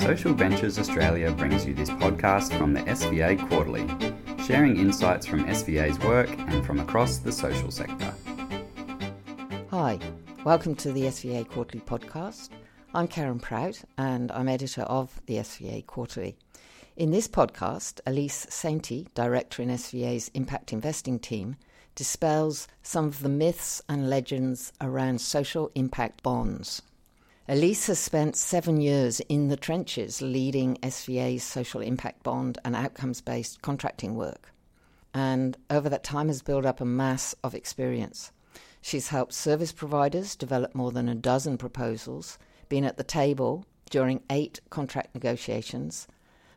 Social Ventures Australia brings you this podcast from the SVA Quarterly, sharing insights from SVA's work and from across the social sector. Hi, welcome to the SVA Quarterly podcast. I'm Karen Prout and I'm editor of the SVA Quarterly. In this podcast, Elise Sainty, director in SVA's impact investing team, dispels some of the myths and legends around social impact bonds. Elise has spent seven years in the trenches leading SVA's social impact bond and outcomes based contracting work, and over that time has built up a mass of experience. She's helped service providers develop more than a dozen proposals, been at the table during eight contract negotiations,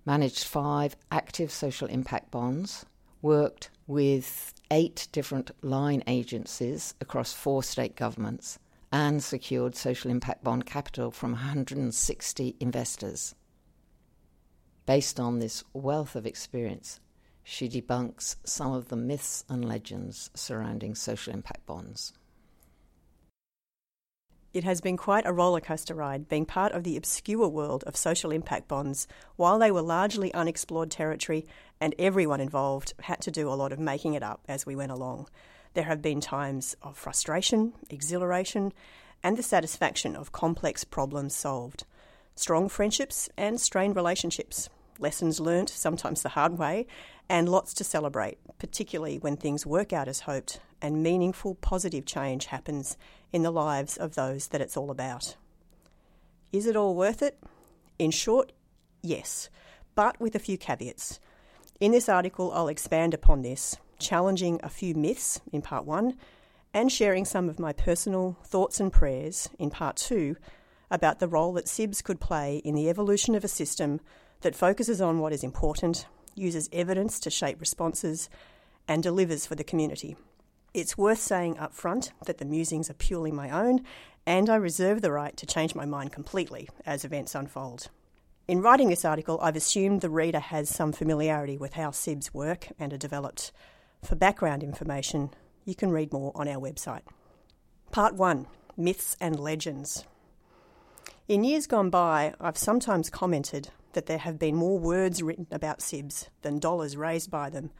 managed five active social impact bonds, worked with eight different line agencies across four state governments, and secured social impact bond capital from 160 investors. Based on this wealth of experience, she debunks some of the myths and legends surrounding social impact bonds. It has been quite a rollercoaster ride being part of the obscure world of social impact bonds while they were largely unexplored territory and everyone involved had to do a lot of making it up as we went along. There have been times of frustration, exhilaration, and the satisfaction of complex problems solved, strong friendships and strained relationships, lessons learnt, sometimes the hard way, and lots to celebrate, particularly when things work out as hoped and meaningful positive change happens in the lives of those that it's all about. Is it all worth it? In short, yes, but with a few caveats. In this article, I'll expand upon this challenging a few myths in part one, and sharing some of my personal thoughts and prayers in part two about the role that SIBS could play in the evolution of a system that focuses on what is important, uses evidence to shape responses, and delivers for the community. It's worth saying up front that the musings are purely my own, and I reserve the right to change my mind completely as events unfold. In writing this article, I've assumed the reader has some familiarity with how SIBs work and are developed. For background information, you can read more on our website. Part 1 Myths and Legends. In years gone by, I've sometimes commented that there have been more words written about SIBs than dollars raised by them.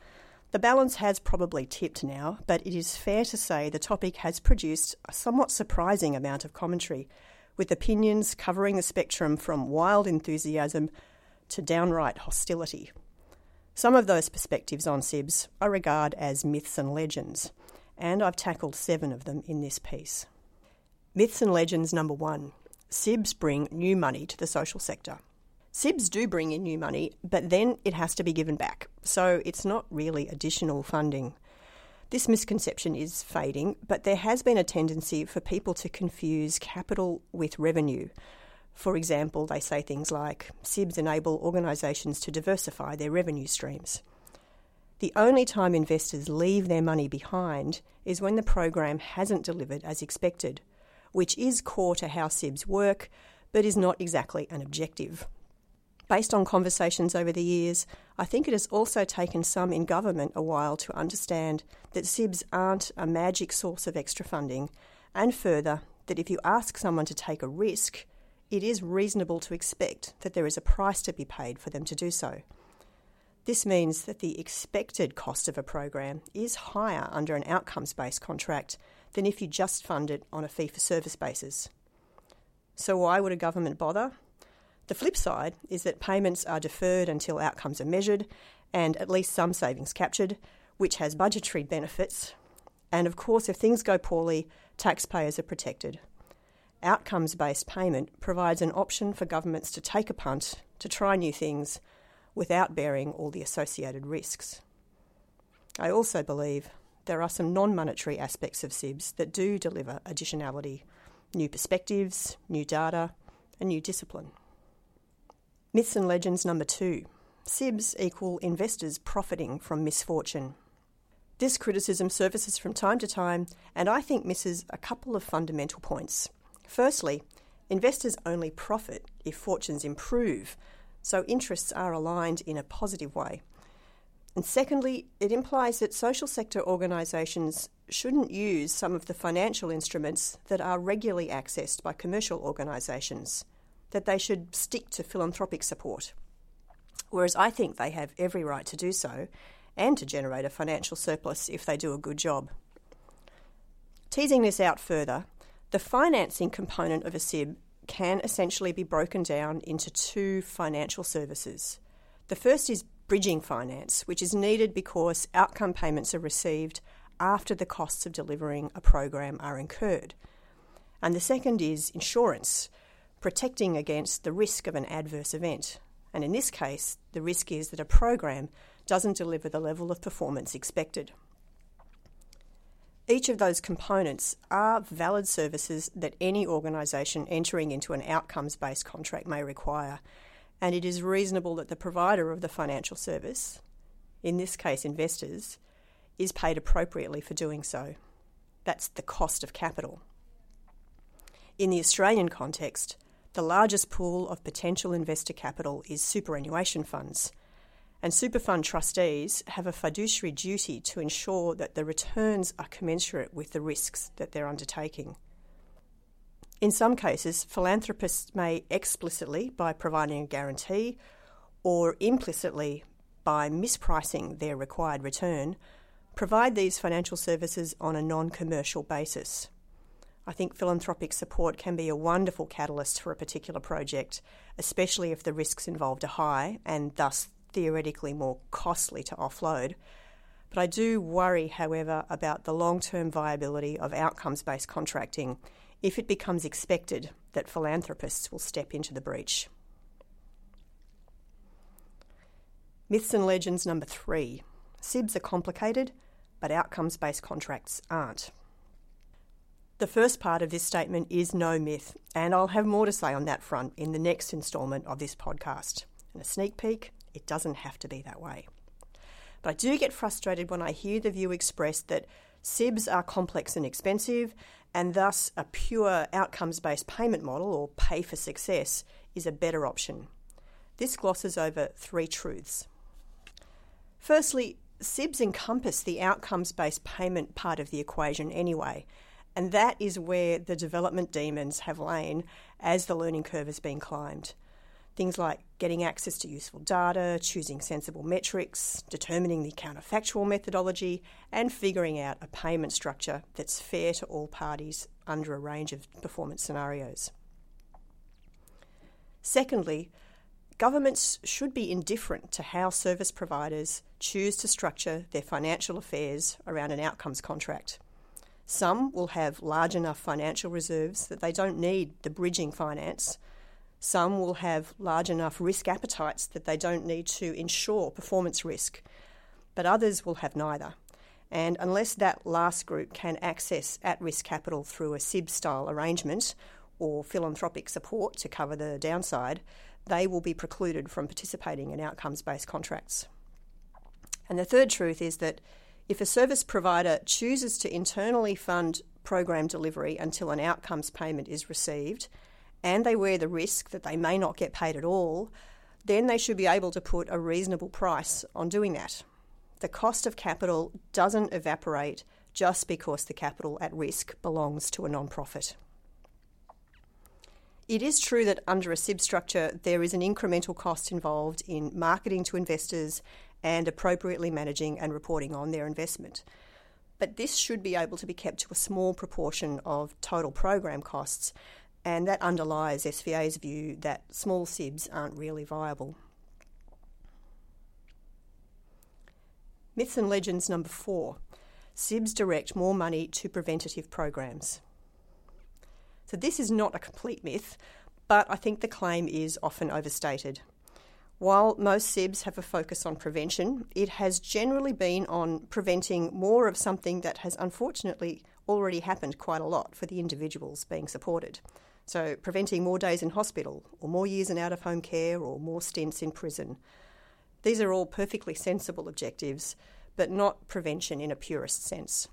The balance has probably tipped now, but it is fair to say the topic has produced a somewhat surprising amount of commentary, with opinions covering the spectrum from wild enthusiasm to downright hostility. Some of those perspectives on SIBS I regard as myths and legends, and I've tackled seven of them in this piece. Myths and legends number one SIBs bring new money to the social sector. SIBs do bring in new money, but then it has to be given back, so it's not really additional funding. This misconception is fading, but there has been a tendency for people to confuse capital with revenue. For example, they say things like SIBs enable organisations to diversify their revenue streams. The only time investors leave their money behind is when the program hasn't delivered as expected, which is core to how SIBs work, but is not exactly an objective. Based on conversations over the years, I think it has also taken some in government a while to understand that SIBs aren't a magic source of extra funding, and further, that if you ask someone to take a risk, it is reasonable to expect that there is a price to be paid for them to do so. This means that the expected cost of a program is higher under an outcomes based contract than if you just fund it on a fee for service basis. So, why would a government bother? The flip side is that payments are deferred until outcomes are measured and at least some savings captured, which has budgetary benefits. And of course, if things go poorly, taxpayers are protected outcomes based payment provides an option for governments to take a punt, to try new things, without bearing all the associated risks. I also believe there are some non monetary aspects of SIBS that do deliver additionality, new perspectives, new data, and new discipline. Myths and legends number two SIBs equal investors profiting from misfortune. This criticism surfaces from time to time, and I think misses a couple of fundamental points. Firstly, investors only profit if fortunes improve, so interests are aligned in a positive way. And secondly, it implies that social sector organisations shouldn't use some of the financial instruments that are regularly accessed by commercial organisations. that they should stick to philanthropic support. Whereas I think they have every right to do so and to generate a financial surplus if they do a good job. Teasing this out further, the financing component of a SIB can essentially be broken down into two financial services. The first is bridging finance, which is needed because outcome payments are received after the costs of delivering a program are incurred. And the second is insurance, protecting against the risk of an adverse event. And in this case, the risk is that a program doesn't deliver the level of performance expected. Each of those components are valid services that any organisation entering into an outcomes based contract may require, and it is reasonable that the provider of the financial service, in this case investors, is paid appropriately for doing so. That's the cost of capital. In the Australian context, the largest pool of potential investor capital is superannuation funds and super fund trustees have a fiduciary duty to ensure that the returns are commensurate with the risks that they're undertaking. In some cases, philanthropists may explicitly, by providing a guarantee, or implicitly, by mispricing their required return, provide these financial services on a non commercial basis. I think philanthropic support can be a wonderful catalyst for a particular project, especially if the risks involved are high and thus theoretically more costly to offload. But I do worry, however, about the long term viability of outcomes based contracting if it becomes expected that philanthropists will step into the breach. Myths and legends number three SIBs are complicated, but outcomes based contracts aren't. The first part of this statement is no myth, and I'll have more to say on that front in the next instalment of this podcast. And a sneak peek it doesn't have to be that way. But I do get frustrated when I hear the view expressed that SIBs are complex and expensive, and thus a pure outcomes based payment model or pay for success is a better option. This glosses over three truths. Firstly, SIBs encompass the outcomes based payment part of the equation anyway, and that is where the development demons have lain as the learning curve has been climbed. Things like getting access to useful data, choosing sensible metrics, determining the counterfactual methodology, and figuring out a payment structure that's fair to all parties under a range of performance scenarios. Secondly, governments should be indifferent to how service providers choose to structure their financial affairs around an outcomes contract. Some will have large enough financial reserves that they don't need the bridging finance some will have large enough risk appetites that they don't need to insure performance risk, but others will have neither. And unless that last group can access at risk capital through a SIB style arrangement or philanthropic support to cover the downside, they will be precluded from participating in outcomes based contracts. And the third truth is that if a service provider chooses to internally fund program delivery until an outcomes payment is received, and they wear the risk that they may not get paid at all, then they should be able to put a reasonable price on doing that. The cost of capital doesn't evaporate just because the capital at risk belongs to a non-profit. It is true that under a SIB structure, there is an incremental cost involved in marketing to investors and appropriately managing and reporting on their investment. But this should be able to be kept to a small proportion of total program costs and that underlies SVA's view that small SIBs aren't really viable. Myths and legends number four SIBs direct more money to preventative programs. So, this is not a complete myth, but I think the claim is often overstated. While most SIBs have a focus on prevention, it has generally been on preventing more of something that has unfortunately already happened quite a lot for the individuals being supported. So, preventing more days in hospital, or more years in out of home care, or more stints in prison. These are all perfectly sensible objectives, but not prevention in a purist sense.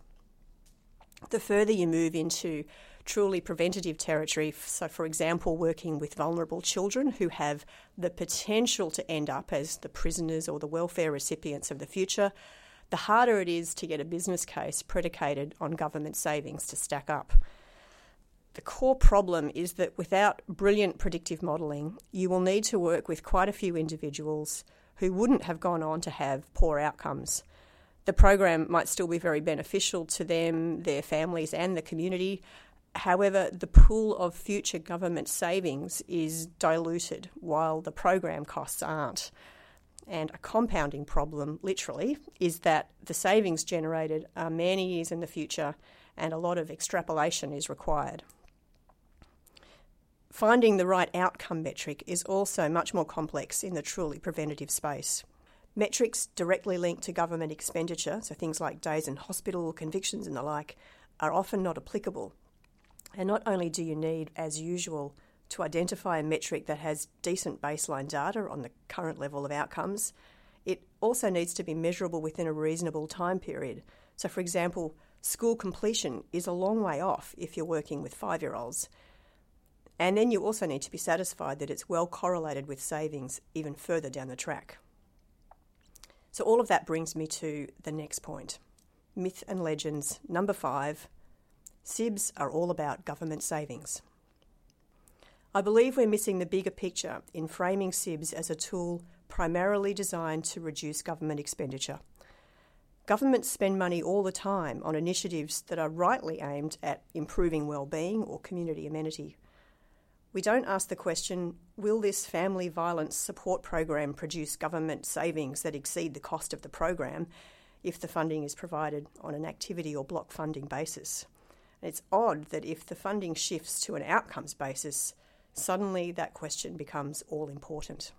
The further you move into truly preventative territory, so for example, working with vulnerable children who have the potential to end up as the prisoners or the welfare recipients of the future, the harder it is to get a business case predicated on government savings to stack up The core problem is that without brilliant predictive modelling, you will need to work with quite a few individuals who wouldn't have gone on to have poor outcomes. The program might still be very beneficial to them, their families, and the community. However, the pool of future government savings is diluted while the program costs aren't. And a compounding problem, literally, is that the savings generated are many years in the future and a lot of extrapolation is required. Finding the right outcome metric is also much more complex in the truly preventative space. Metrics directly linked to government expenditure, so things like days in hospital, convictions, and the like, are often not applicable. And not only do you need, as usual, to identify a metric that has decent baseline data on the current level of outcomes, it also needs to be measurable within a reasonable time period. So, for example, school completion is a long way off if you're working with five year olds. And then you also need to be satisfied that it's well correlated with savings even further down the track. So, all of that brings me to the next point myth and legends. Number five SIBs are all about government savings. I believe we're missing the bigger picture in framing SIBs as a tool primarily designed to reduce government expenditure. Governments spend money all the time on initiatives that are rightly aimed at improving well-being or community amenity. We don't ask the question will this family violence support program produce government savings that exceed the cost of the program if the funding is provided on an activity or block funding basis? It's odd that if the funding shifts to an outcomes basis, suddenly that question becomes all important.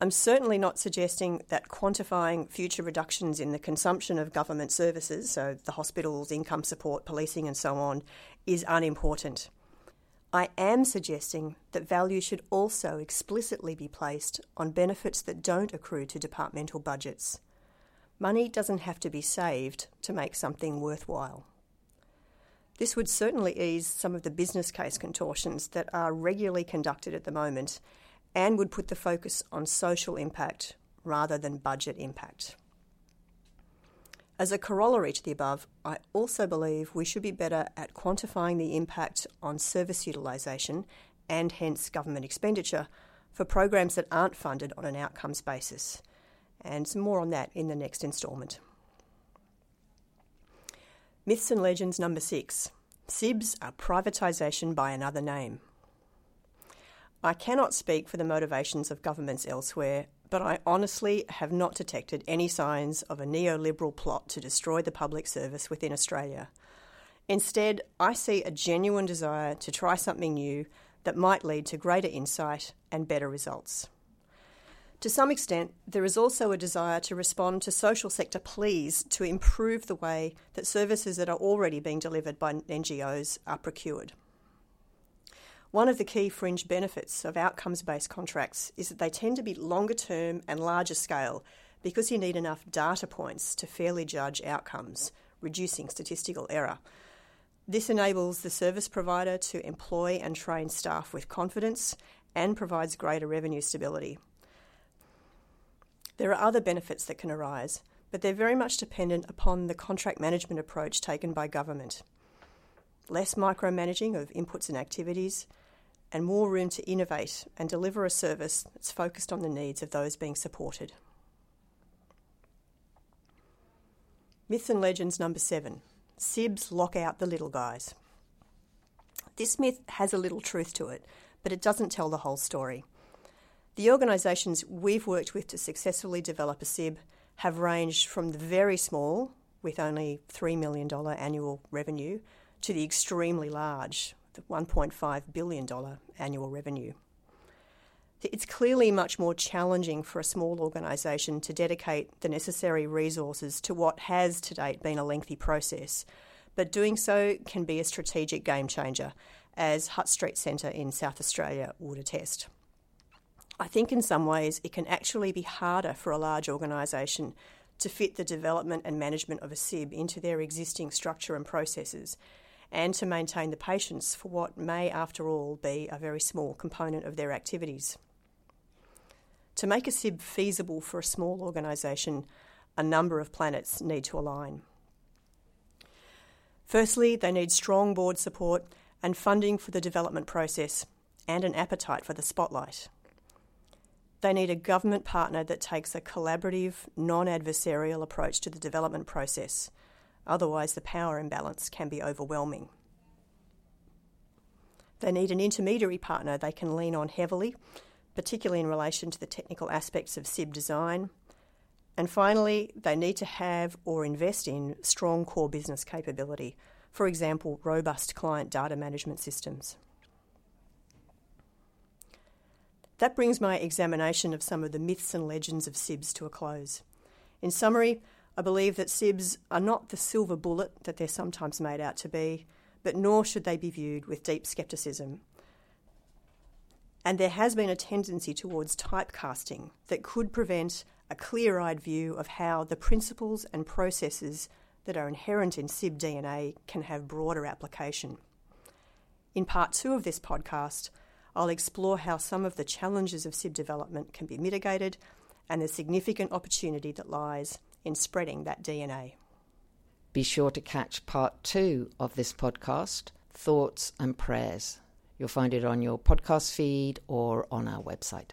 I'm certainly not suggesting that quantifying future reductions in the consumption of government services, so the hospitals, income support, policing, and so on, is unimportant. I am suggesting that value should also explicitly be placed on benefits that don't accrue to departmental budgets. Money doesn't have to be saved to make something worthwhile. This would certainly ease some of the business case contortions that are regularly conducted at the moment and would put the focus on social impact rather than budget impact. As a corollary to the above, I also believe we should be better at quantifying the impact on service utilisation and hence government expenditure for programs that aren't funded on an outcomes basis. And some more on that in the next instalment. Myths and legends number six SIBs are privatisation by another name. I cannot speak for the motivations of governments elsewhere, but I honestly have not detected any signs of a neoliberal plot to destroy the public service within Australia. Instead, I see a genuine desire to try something new that might lead to greater insight and better results. To some extent, there is also a desire to respond to social sector pleas to improve the way that services that are already being delivered by NGOs are procured. One of the key fringe benefits of outcomes based contracts is that they tend to be longer term and larger scale because you need enough data points to fairly judge outcomes, reducing statistical error. This enables the service provider to employ and train staff with confidence and provides greater revenue stability. There are other benefits that can arise, but they're very much dependent upon the contract management approach taken by government. Less micromanaging of inputs and activities, and more room to innovate and deliver a service that's focused on the needs of those being supported. Myths and legends number seven SIBs lock out the little guys. This myth has a little truth to it, but it doesn't tell the whole story. The organisations we've worked with to successfully develop a SIB have ranged from the very small, with only $3 million annual revenue, to the extremely large, the $1.5 billion annual revenue. It's clearly much more challenging for a small organisation to dedicate the necessary resources to what has to date been a lengthy process, but doing so can be a strategic game changer, as Hutt Street Centre in South Australia would attest. I think in some ways it can actually be harder for a large organisation to fit the development and management of a SIB into their existing structure and processes and to maintain the patience for what may, after all, be a very small component of their activities. To make a SIB feasible for a small organisation, a number of planets need to align. Firstly, they need strong board support and funding for the development process and an appetite for the spotlight. They need a government partner that takes a collaborative, non adversarial approach to the development process. Otherwise, the power imbalance can be overwhelming. They need an intermediary partner they can lean on heavily, particularly in relation to the technical aspects of SIB design. And finally, they need to have or invest in strong core business capability, for example, robust client data management systems. That brings my examination of some of the myths and legends of SIBs to a close. In summary, I believe that SIBs are not the silver bullet that they're sometimes made out to be, but nor should they be viewed with deep scepticism. And there has been a tendency towards typecasting that could prevent a clear eyed view of how the principles and processes that are inherent in SIB DNA can have broader application. In part two of this podcast, I'll explore how some of the challenges of SIB development can be mitigated and the significant opportunity that lies in spreading that DNA. Be sure to catch part two of this podcast, Thoughts and Prayers. You'll find it on your podcast feed or on our website.